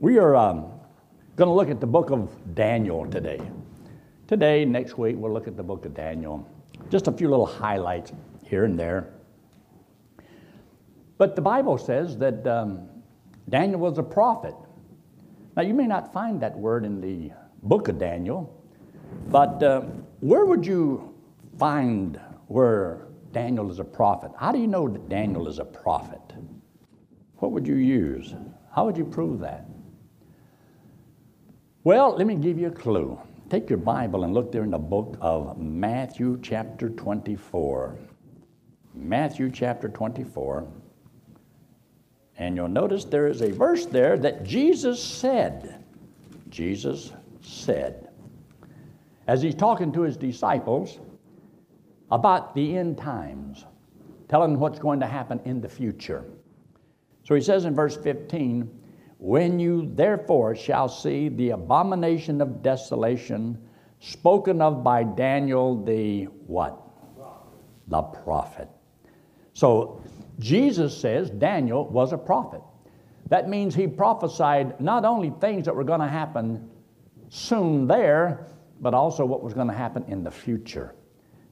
We are um, going to look at the book of Daniel today. Today, next week, we'll look at the book of Daniel. Just a few little highlights here and there. But the Bible says that um, Daniel was a prophet. Now, you may not find that word in the book of Daniel, but uh, where would you find where Daniel is a prophet? How do you know that Daniel is a prophet? What would you use? How would you prove that? Well, let me give you a clue. Take your Bible and look there in the book of Matthew, chapter 24. Matthew, chapter 24. And you'll notice there is a verse there that Jesus said. Jesus said. As he's talking to his disciples about the end times, telling what's going to happen in the future. So he says in verse 15, when you therefore shall see the abomination of desolation spoken of by Daniel the what? The prophet. So Jesus says Daniel was a prophet. That means he prophesied not only things that were going to happen soon there, but also what was going to happen in the future,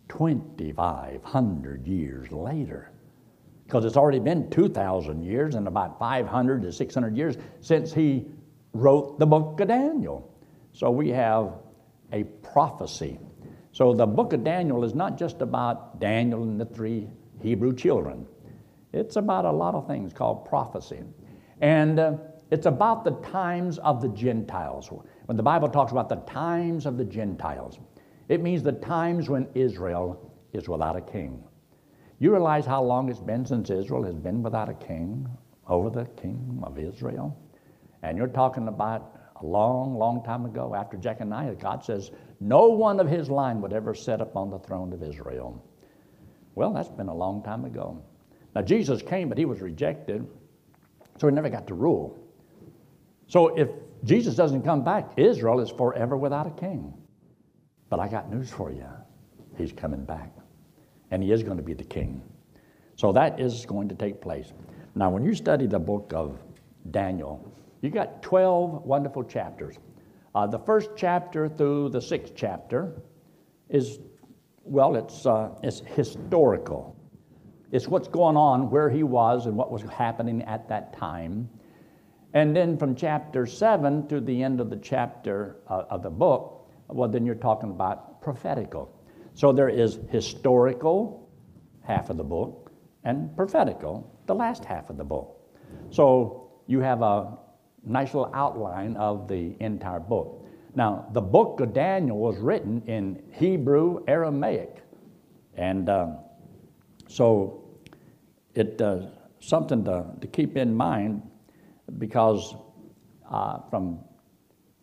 2,500 years later because it's already been 2,000 years and about 500 to 600 years since he wrote the book of Daniel. So we have a prophecy. So the book of Daniel is not just about Daniel and the three Hebrew children, it's about a lot of things called prophecy. And uh, it's about the times of the Gentiles. When the Bible talks about the times of the Gentiles, it means the times when Israel is without a king. You realize how long it's been since Israel has been without a king over the kingdom of Israel? And you're talking about a long, long time ago after Jeconiah, God says, no one of his line would ever sit upon the throne of Israel. Well, that's been a long time ago. Now, Jesus came, but he was rejected, so he never got to rule. So, if Jesus doesn't come back, Israel is forever without a king. But I got news for you he's coming back and he is going to be the king. So that is going to take place. Now, when you study the book of Daniel, you got 12 wonderful chapters. Uh, the first chapter through the sixth chapter is, well, it's, uh, it's historical. It's what's going on, where he was, and what was happening at that time. And then from chapter 7 to the end of the chapter uh, of the book, well, then you're talking about prophetical. So there is historical, half of the book, and prophetical, the last half of the book. So you have a nice little outline of the entire book. Now, the book of Daniel was written in Hebrew Aramaic. And um, so it's uh, something to, to keep in mind because uh, from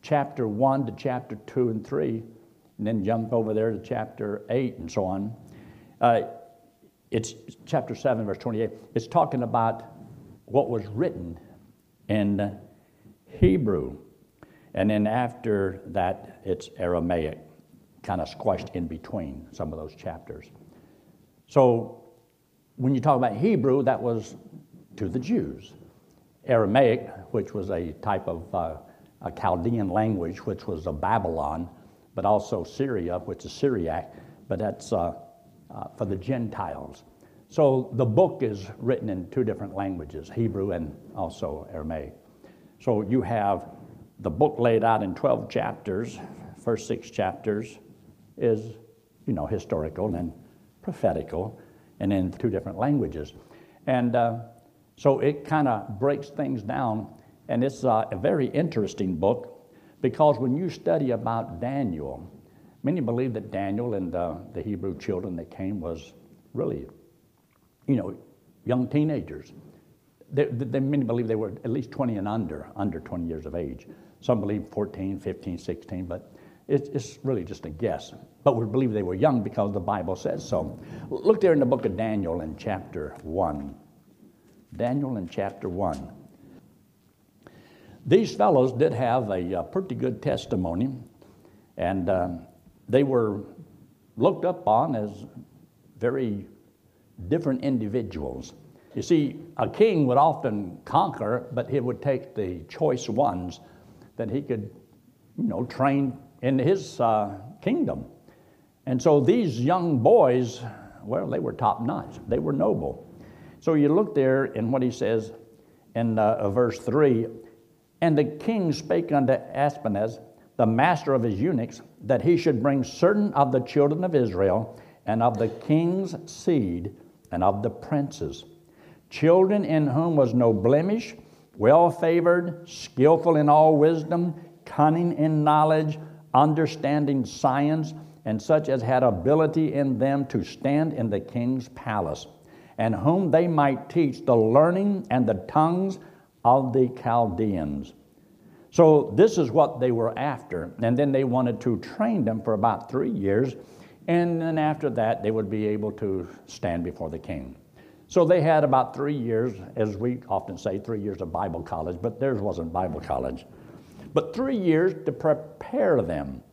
chapter 1 to chapter 2 and 3, and then jump over there to chapter 8 and so on. Uh, it's chapter 7, verse 28. It's talking about what was written in Hebrew. And then after that, it's Aramaic, kind of squashed in between some of those chapters. So when you talk about Hebrew, that was to the Jews. Aramaic, which was a type of uh, a Chaldean language, which was a Babylon, but also Syria, which is Syriac, but that's uh, uh, for the Gentiles. So the book is written in two different languages, Hebrew and also Aramaic. So you have the book laid out in 12 chapters. First six chapters is, you know, historical and prophetical, and in two different languages. And uh, so it kind of breaks things down, and it's uh, a very interesting book because when you study about Daniel, many believe that Daniel and uh, the Hebrew children that came was really, you know, young teenagers. They, they, many believe they were at least 20 and under, under 20 years of age. Some believe 14, 15, 16, but it's, it's really just a guess. But we believe they were young because the Bible says so. Look there in the book of Daniel in chapter 1. Daniel in chapter 1. These fellows did have a, a pretty good testimony, and uh, they were looked up on as very different individuals. You see, a king would often conquer, but he would take the choice ones that he could, you know, train in his uh, kingdom. And so these young boys, well, they were top notch. They were noble. So you look there in what he says in uh, verse 3 And the king spake unto Ashpenaz, the master of his eunuchs, that he should bring certain of the children of Israel and of the king's seed and of the princes. Children in whom was no blemish, well favored, skillful in all wisdom, cunning in knowledge, understanding science, and such as had ability in them to stand in the king's palace, and whom they might teach the learning and the tongues of the Chaldeans. So, this is what they were after. And then they wanted to train them for about three years. And then after that, they would be able to stand before the king. So they had about three years, as we often say, three years of Bible college, but theirs wasn't Bible college. But three years to prepare them.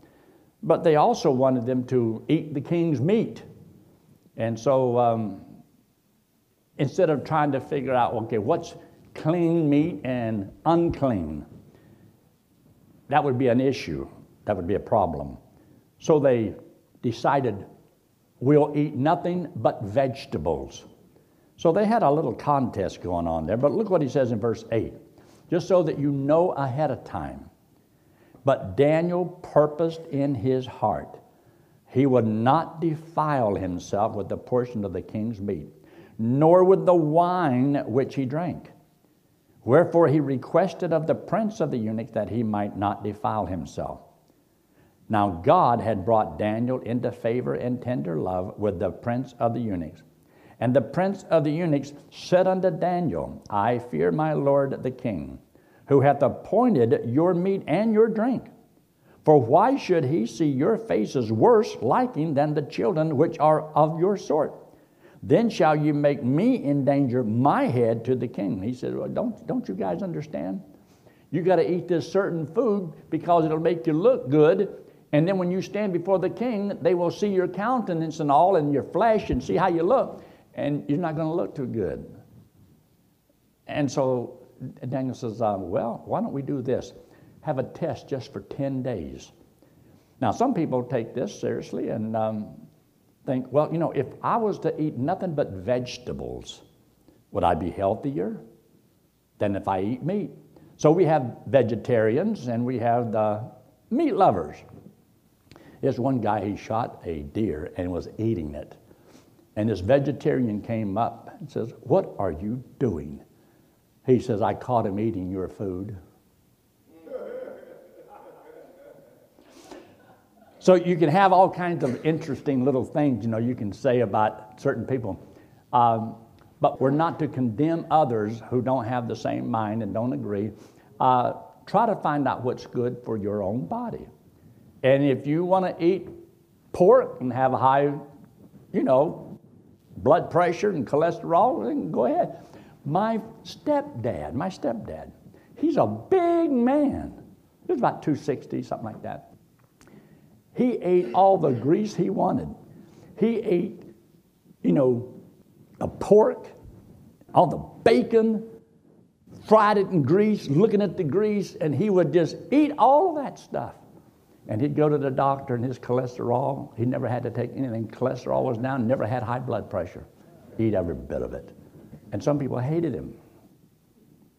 But they also wanted them to eat the king's meat. And so um, instead of trying to figure out, okay, what's clean meat and unclean, that would be an issue. That would be a problem. So they decided, we'll eat nothing but vegetables. So they had a little contest going on there, but look what he says in verse 8 just so that you know ahead of time. But Daniel purposed in his heart he would not defile himself with the portion of the king's meat, nor with the wine which he drank. Wherefore he requested of the prince of the eunuchs that he might not defile himself. Now God had brought Daniel into favor and tender love with the prince of the eunuchs. And the prince of the eunuchs said unto Daniel, I fear my lord the king, who hath appointed your meat and your drink. For why should he see your faces worse liking than the children which are of your sort? Then shall you make me endanger my head to the king. He said, well, don't, don't you guys understand? You got to eat this certain food because it'll make you look good. And then when you stand before the king, they will see your countenance and all and your flesh and see how you look and you're not going to look too good. And so Daniel says, uh, Well, why don't we do this? Have a test just for 10 days. Now, some people take this seriously and um, think, Well, you know, if I was to eat nothing but vegetables, would I be healthier than if I eat meat? So we have vegetarians and we have the meat lovers. There's one guy, he shot a deer and was eating it. And this vegetarian came up and says, What are you doing? He says, I caught him eating your food. So you can have all kinds of interesting little things, you know, you can say about certain people. Um, but we're not to condemn others who don't have the same mind and don't agree. Uh, try to find out what's good for your own body. And if you want to eat pork and have a high, you know, blood pressure and cholesterol, then go ahead. My stepdad, my stepdad, he's a big man. He's about 260, something like that. He ate all the grease he wanted. He ate, you know, the pork, all the bacon, fried it in grease, looking at the grease, and he would just eat all of that stuff. And he'd go to the doctor, and his cholesterol, he never had to take anything. Cholesterol was down, never had high blood pressure. Eat every bit of it. And some people hated him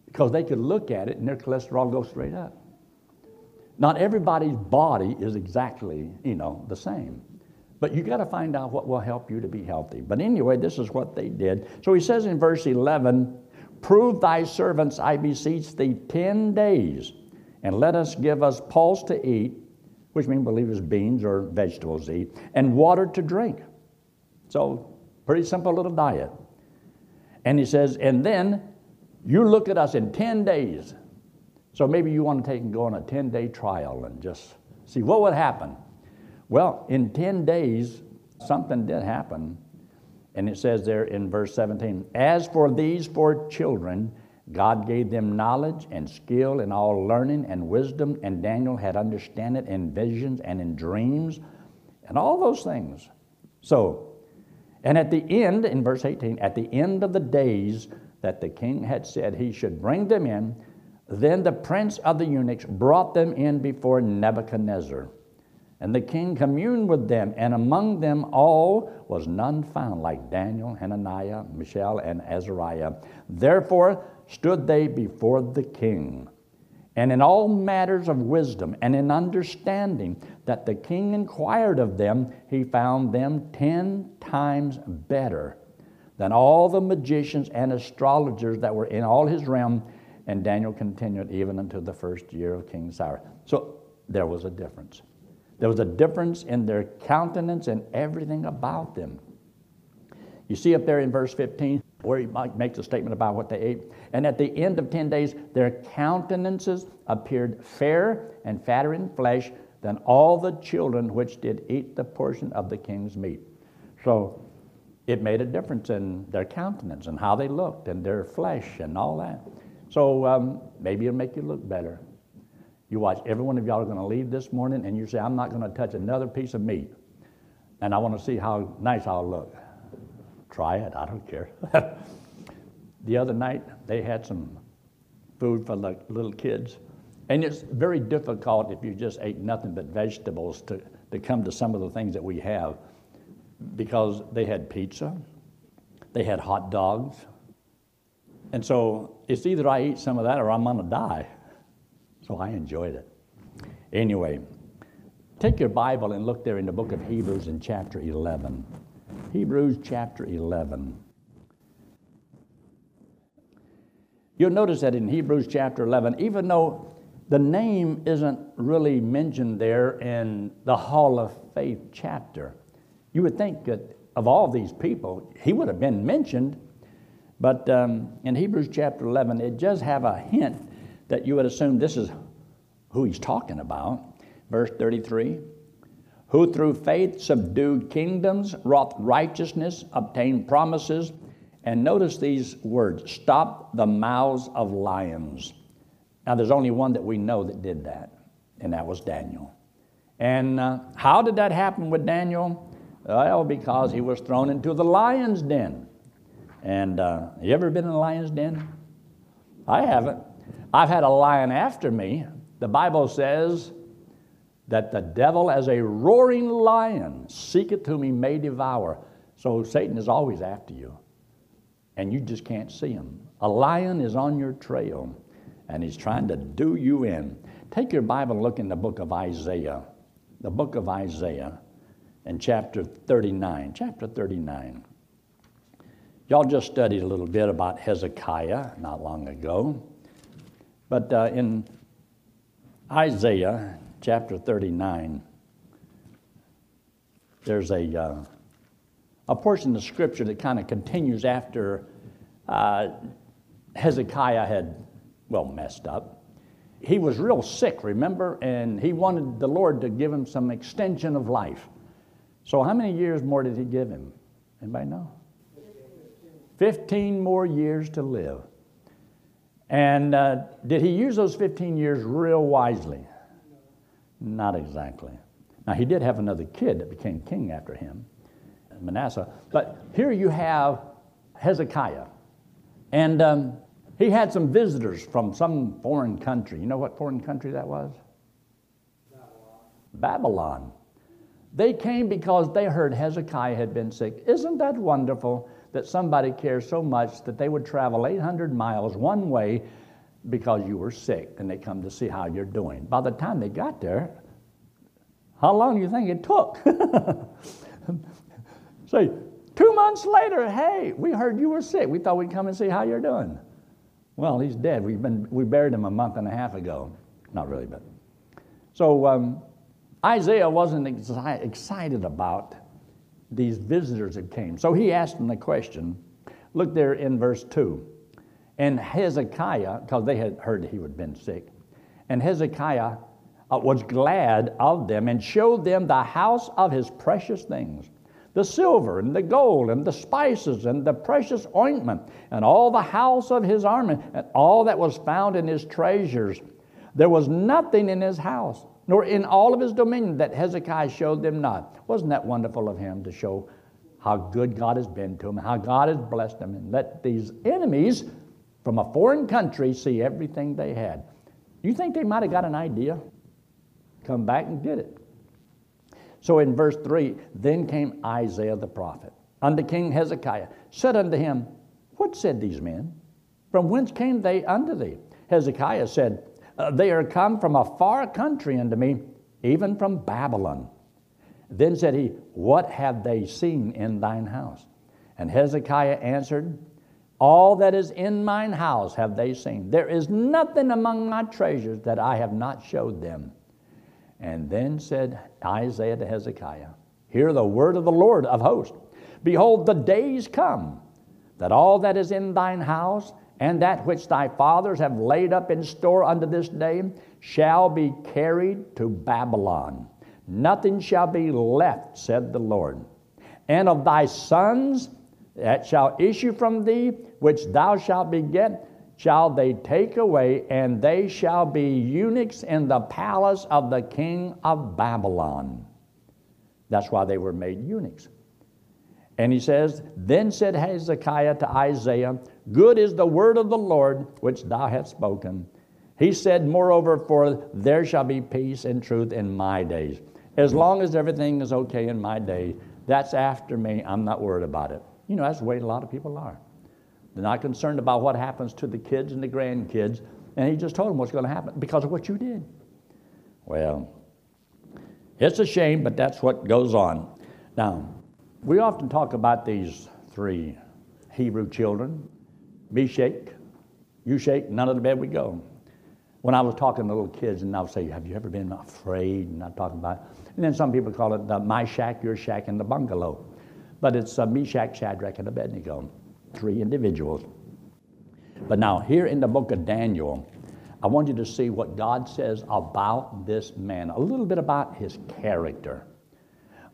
because they could look at it and their cholesterol goes straight up. Not everybody's body is exactly, you know, the same. But you got to find out what will help you to be healthy. But anyway, this is what they did. So he says in verse 11, Prove thy servants, I beseech thee, 10 days, and let us give us pulse to eat which means believers beans or vegetables to eat, and water to drink. So, pretty simple little diet. And he says, and then you look at us in 10 days. So maybe you want to take and go on a 10 day trial and just see what would happen. Well, in 10 days, something did happen. And it says there in verse 17, As for these four children, God gave them knowledge and skill in all learning and wisdom, and Daniel had understanding in visions and in dreams and all those things. So, And at the end, in verse 18, at the end of the days that the king had said he should bring them in, then the prince of the eunuchs brought them in before Nebuchadnezzar. And the king communed with them, and among them all was none found like Daniel, Hananiah, Mishael, and Azariah. Therefore stood they before the king. And in all matters of wisdom and in understanding that the king inquired of them, he found them ten times better than all the magicians and astrologers that were in all his realm. And Daniel continued even until the first year of King Cyrus. So there was a difference. There was a difference in their countenance and everything about them. You see up there in verse 15 where he makes a statement about what they ate. And at the end of 10 days, their countenances appeared fair and fatter in flesh than all the children which did eat the portion of the king's meat. So it made a difference in their countenance and how they looked and their flesh and all that. So um, maybe it'll make you look better. You watch, every one of y'all are going to leave this morning and you say, I'm not going to touch another piece of meat. And I want to see how nice I'll look. Try it, I don't care. the other night, they had some food for the little kids. And it's very difficult if you just ate nothing but vegetables to, to come to some of the things that we have because they had pizza, they had hot dogs. And so it's either I eat some of that or I'm going to die. So I enjoyed it. Anyway, take your Bible and look there in the book of Hebrews in chapter 11. Hebrews chapter 11. You'll notice that in Hebrews chapter 11, even though the name isn't really mentioned there in the Hall of Faith chapter, you would think that of all these people, he would have been mentioned. But um, in Hebrews chapter 11, it does have a hint that you would assume this is who he's talking about. Verse 33 who through faith subdued kingdoms, wrought righteousness, obtained promises, and notice these words stop the mouths of lions. Now, there's only one that we know that did that, and that was Daniel. And uh, how did that happen with Daniel? Well, because he was thrown into the lion's den. And uh, you ever been in a lion's den? I haven't. I've had a lion after me. The Bible says that the devil as a roaring lion seeketh whom he may devour. So Satan is always after you, and you just can't see him. A lion is on your trail, and he's trying to do you in. Take your Bible and look in the book of Isaiah, the book of Isaiah, in chapter 39. Chapter 39. Y'all just studied a little bit about Hezekiah not long ago. But uh, in Isaiah chapter 39, there's a, uh, a portion of scripture that kind of continues after uh, Hezekiah had, well, messed up. He was real sick, remember? And he wanted the Lord to give him some extension of life. So, how many years more did he give him? Anybody know? 15 more years to live. And uh, did he use those 15 years real wisely? Not exactly. Now, he did have another kid that became king after him, Manasseh. But here you have Hezekiah. And um, he had some visitors from some foreign country. You know what foreign country that was? Babylon. Babylon. They came because they heard Hezekiah had been sick. Isn't that wonderful that somebody cares so much that they would travel 800 miles one way because you were sick and they come to see how you're doing. By the time they got there, how long do you think it took? Say, two months later, hey, we heard you were sick. We thought we'd come and see how you're doing. Well, he's dead. We've been, we buried him a month and a half ago. Not really, but. So um, Isaiah wasn't excited about these visitors that came. So he asked them the question. Look there in verse 2. And Hezekiah, because they had heard he had been sick, and Hezekiah uh, was glad of them and showed them the house of his precious things the silver and the gold and the spices and the precious ointment and all the house of his army and all that was found in his treasures. There was nothing in his house, nor in all of his dominion that Hezekiah showed them not. Wasn't that wonderful of him to show how good God has been to him, how God has blessed him, and let these enemies from a foreign country see everything they had. You think they might have got an idea? Come back and did it. So in verse 3, then came Isaiah the prophet unto King Hezekiah, said unto him, What said these men? From whence came they unto thee? Hezekiah said, Uh, they are come from a far country unto me, even from Babylon. Then said he, What have they seen in thine house? And Hezekiah answered, All that is in mine house have they seen. There is nothing among my treasures that I have not showed them. And then said Isaiah to Hezekiah, Hear the word of the Lord of hosts. Behold, the days come that all that is in thine house and that which thy fathers have laid up in store unto this day shall be carried to Babylon. Nothing shall be left, said the Lord. And of thy sons that shall issue from thee, which thou shalt beget, shall they take away, and they shall be eunuchs in the palace of the king of Babylon. That's why they were made eunuchs. And he says, Then said Hezekiah to Isaiah, Good is the word of the Lord which thou hast spoken. He said, Moreover, for there shall be peace and truth in my days. As long as everything is okay in my day, that's after me. I'm not worried about it. You know, that's the way a lot of people are. They're not concerned about what happens to the kids and the grandkids. And he just told them what's going to happen because of what you did. Well, it's a shame, but that's what goes on. Now, we often talk about these three Hebrew children Meshach, Ushake, none of the bed we go. When I was talking to little kids, and I would say, Have you ever been afraid? And I'm talking about, and then some people call it the my shack, your shack, and the bungalow. But it's uh, Meshach, Shadrach, and Abednego, three individuals. But now, here in the book of Daniel, I want you to see what God says about this man, a little bit about his character.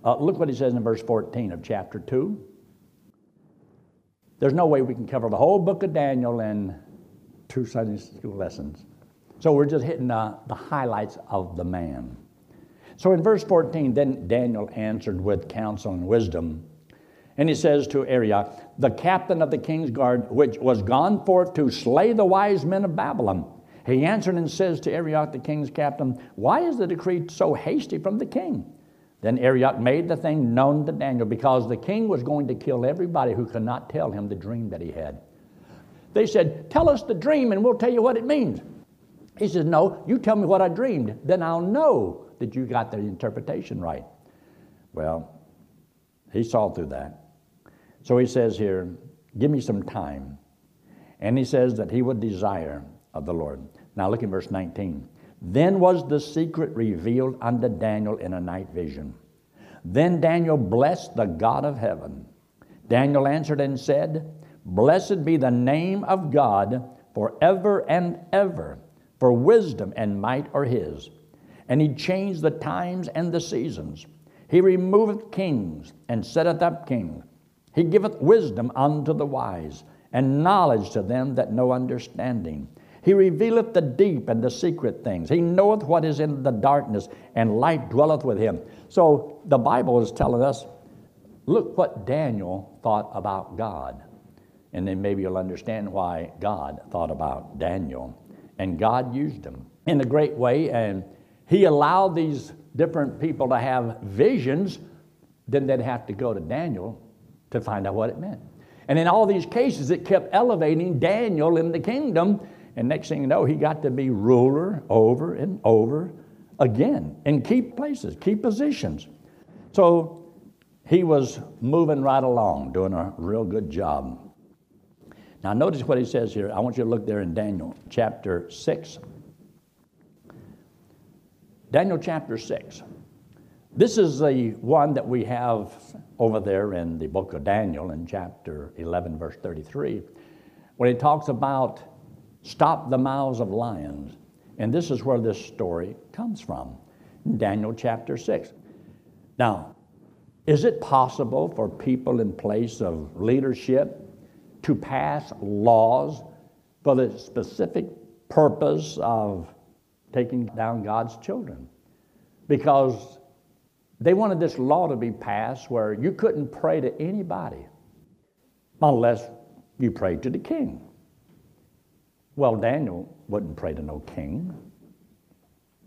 Uh, look what he says in verse 14 of chapter 2. There's no way we can cover the whole book of Daniel in two Sunday school lessons. So we're just hitting uh, the highlights of the man. So in verse 14, then Daniel answered with counsel and wisdom. And he says to Arioch, the captain of the king's guard, which was gone forth to slay the wise men of Babylon. He answered and says to Arioch, the king's captain, Why is the decree so hasty from the king? Then Arioch made the thing known to Daniel because the king was going to kill everybody who could not tell him the dream that he had. They said, Tell us the dream and we'll tell you what it means. He says, No, you tell me what I dreamed, then I'll know that you got the interpretation right. Well, he saw through that. So he says here, Give me some time. And he says that he would desire of the Lord. Now look at verse 19. Then was the secret revealed unto Daniel in a night vision. Then Daniel blessed the God of heaven. Daniel answered and said, Blessed be the name of God forever and ever, for wisdom and might are his. And he changed the times and the seasons. He removeth kings and setteth up kings. He giveth wisdom unto the wise, and knowledge to them that know understanding. He revealeth the deep and the secret things. He knoweth what is in the darkness, and light dwelleth with him. So the Bible is telling us look what Daniel thought about God. And then maybe you'll understand why God thought about Daniel. And God used him in a great way, and he allowed these different people to have visions. Then they'd have to go to Daniel to find out what it meant. And in all these cases, it kept elevating Daniel in the kingdom and next thing you know, he got to be ruler over and over again in key places, key positions. So he was moving right along, doing a real good job. Now, notice what he says here. I want you to look there in Daniel chapter 6. Daniel chapter 6. This is the one that we have over there in the book of Daniel in chapter 11, verse 33, when he talks about stop the mouths of lions. And this is where this story comes from Daniel chapter 6. Now, is it possible for people in place of leadership to pass laws for the specific purpose of taking down God's children? Because they wanted this law to be passed where you couldn't pray to anybody unless you prayed to the king. Well, Daniel wouldn't pray to no king.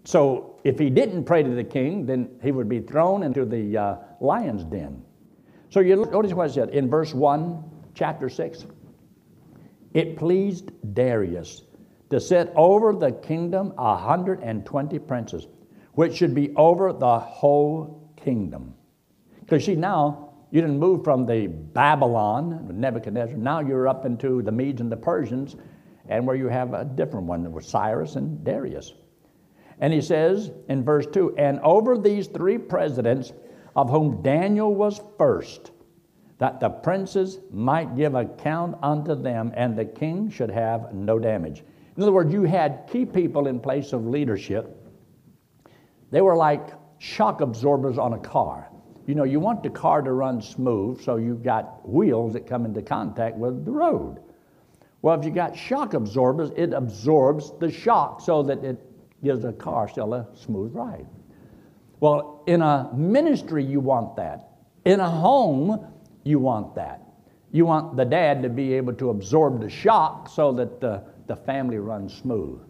So if he didn't pray to the king, then he would be thrown into the uh, lion's den. So you notice what it said in verse 1, chapter 6. It pleased Darius to set over the kingdom a 120 princes, which should be over the whole kingdom. Because see, now you didn't move from the Babylon, Nebuchadnezzar, now you're up into the Medes and the Persians, and where you have a different one with Cyrus and Darius. And he says in verse 2 And over these three presidents, of whom Daniel was first, that the princes might give account unto them, and the king should have no damage. In other words, you had key people in place of leadership. They were like shock absorbers on a car. You know, you want the car to run smooth, so you've got wheels that come into contact with the road. Well, if you got shock absorbers, it absorbs the shock so that it gives the car still a smooth ride. Well, in a ministry, you want that. In a home, you want that. You want the dad to be able to absorb the shock so that the, the family runs smooth.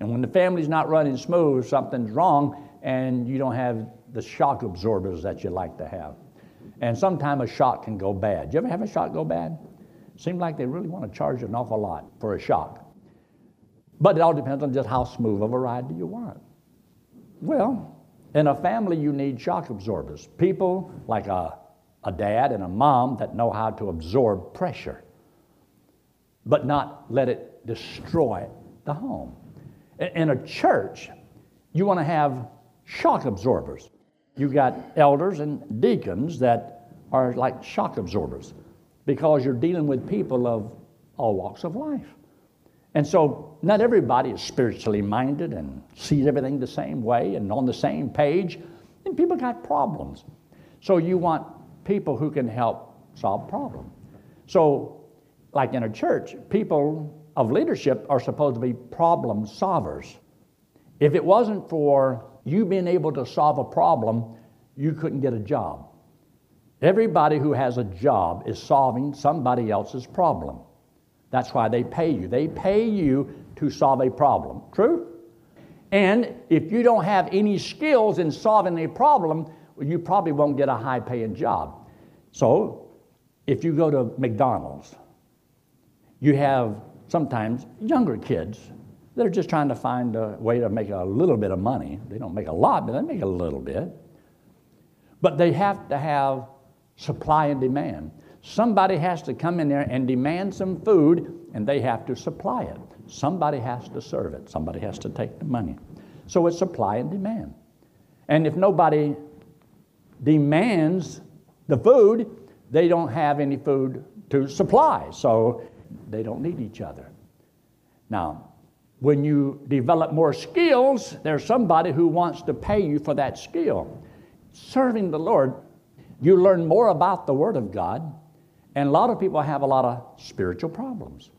And when the family's not running smooth, something's wrong, and you don't have the shock absorbers that you like to have. And sometimes a shock can go bad. Do You ever have a shock go bad? Seems like they really want to charge an awful lot for a shock. But it all depends on just how smooth of a ride do you want. Well, in a family, you need shock absorbers. People like a, a dad and a mom that know how to absorb pressure, but not let it destroy the home. In a church, you want to have shock absorbers. You got elders and deacons that are like shock absorbers because you're dealing with people of all walks of life. And so, not everybody is spiritually minded and sees everything the same way and on the same page, and people got problems. So, you want people who can help solve problems. So, like in a church, people of leadership are supposed to be problem solvers. If it wasn't for you being able to solve a problem, you couldn't get a job. Everybody who has a job is solving somebody else's problem. That's why they pay you. They pay you to solve a problem. True? And if you don't have any skills in solving a problem, you probably won't get a high paying job. So, if you go to McDonald's, you have sometimes younger kids that are just trying to find a way to make a little bit of money. They don't make a lot, but they make a little bit. But they have to have supply and demand. Somebody has to come in there and demand some food, and they have to supply it. Somebody has to serve it. Somebody has to take the money. So it's supply and demand. And if nobody demands the food, they don't have any food to supply. So they don't need each other. Now, when you develop more skills, there's somebody who wants to pay you for that skill. Serving the Lord, you learn more about the Word of God and a lot of people have a lot of spiritual problems.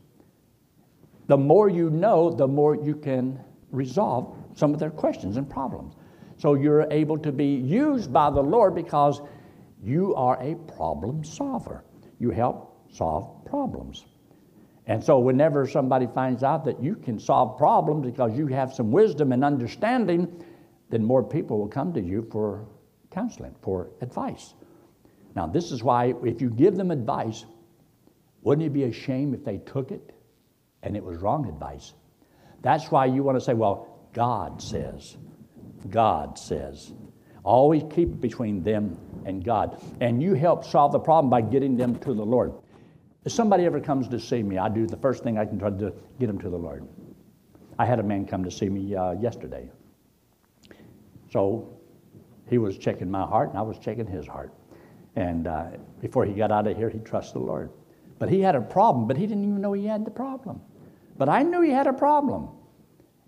The more you know, the more you can resolve some of their questions and problems. So you're able to be used by the Lord because you are a problem solver. You help solve problems. And so, whenever somebody finds out that you can solve problems because you have some wisdom and understanding, then more people will come to you for counseling, for advice. Now, this is why if you give them advice, wouldn't it be a shame if they took it and it was wrong advice? That's why you want to say, well, God says. God says. Always keep it between them and God. And you help solve the problem by getting them to the Lord. If somebody ever comes to see me, I do the first thing I can try to get them to the Lord. I had a man come to see me uh, yesterday. So he was checking my heart, and I was checking his heart. And uh, before he got out of here, he trusted the Lord. But he had a problem, but he didn't even know he had the problem. But I knew he had a problem.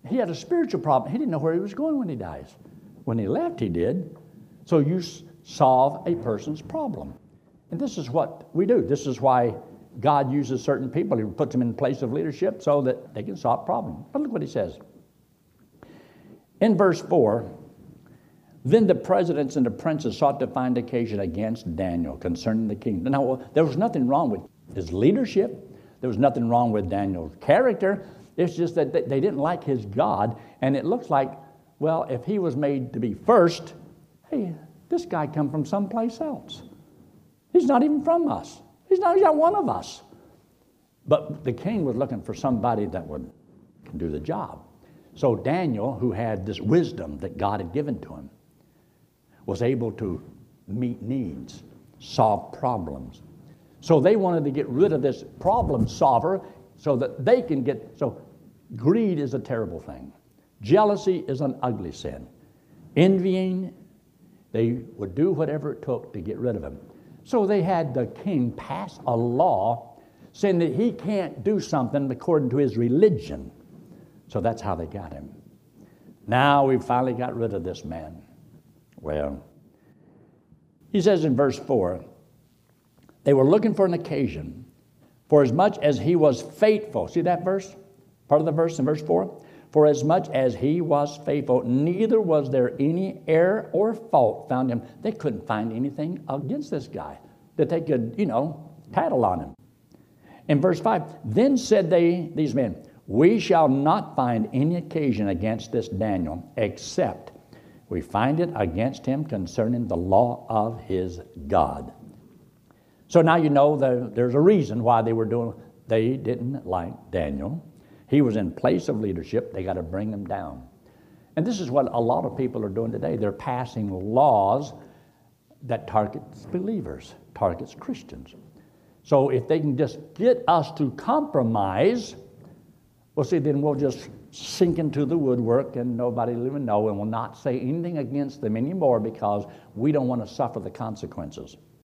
He had a spiritual problem. He didn't know where he was going when he dies. When he left, he did. So you solve a person's problem. And this is what we do. This is why God uses certain people. He puts them in place of leadership so that they can solve problems. But look what he says. In verse 4, Then the presidents and the princes sought to find occasion against Daniel concerning the kingdom. Now, there was nothing wrong with his leadership. There was nothing wrong with Daniel's character. It's just that they didn't like his God. And it looks like, well, if he was made to be first, hey, this guy come from someplace else. He's not even from us. He's not, he's not one of us. But the king was looking for somebody that would do the job. So Daniel, who had this wisdom that God had given to him, was able to meet needs, solve problems. So they wanted to get rid of this problem solver so that they can get. So greed is a terrible thing. Jealousy is an ugly sin. Envying, they would do whatever it took to get rid of him. So they had the king pass a law saying that he can't do something according to his religion. So that's how they got him. Now we finally got rid of this man. Well, he says in verse 4 they were looking for an occasion, for as much as he was faithful. See that verse? Part of the verse in verse 4? For as much as he was faithful, neither was there any error or fault found him. They couldn't find anything against this guy that they could, you know, tattle on him. In verse 5, then said they, these men, We shall not find any occasion against this Daniel, except we find it against him concerning the law of his God. So now you know that there's a reason why they were doing, they didn't like Daniel. He was in place of leadership. They got to bring him down. And this is what a lot of people are doing today. They're passing laws that targets believers, targets Christians. So if they can just get us to compromise, well, see, then we'll just sink into the woodwork and nobody will even know and will not say anything against them anymore because we don't want to suffer the consequences.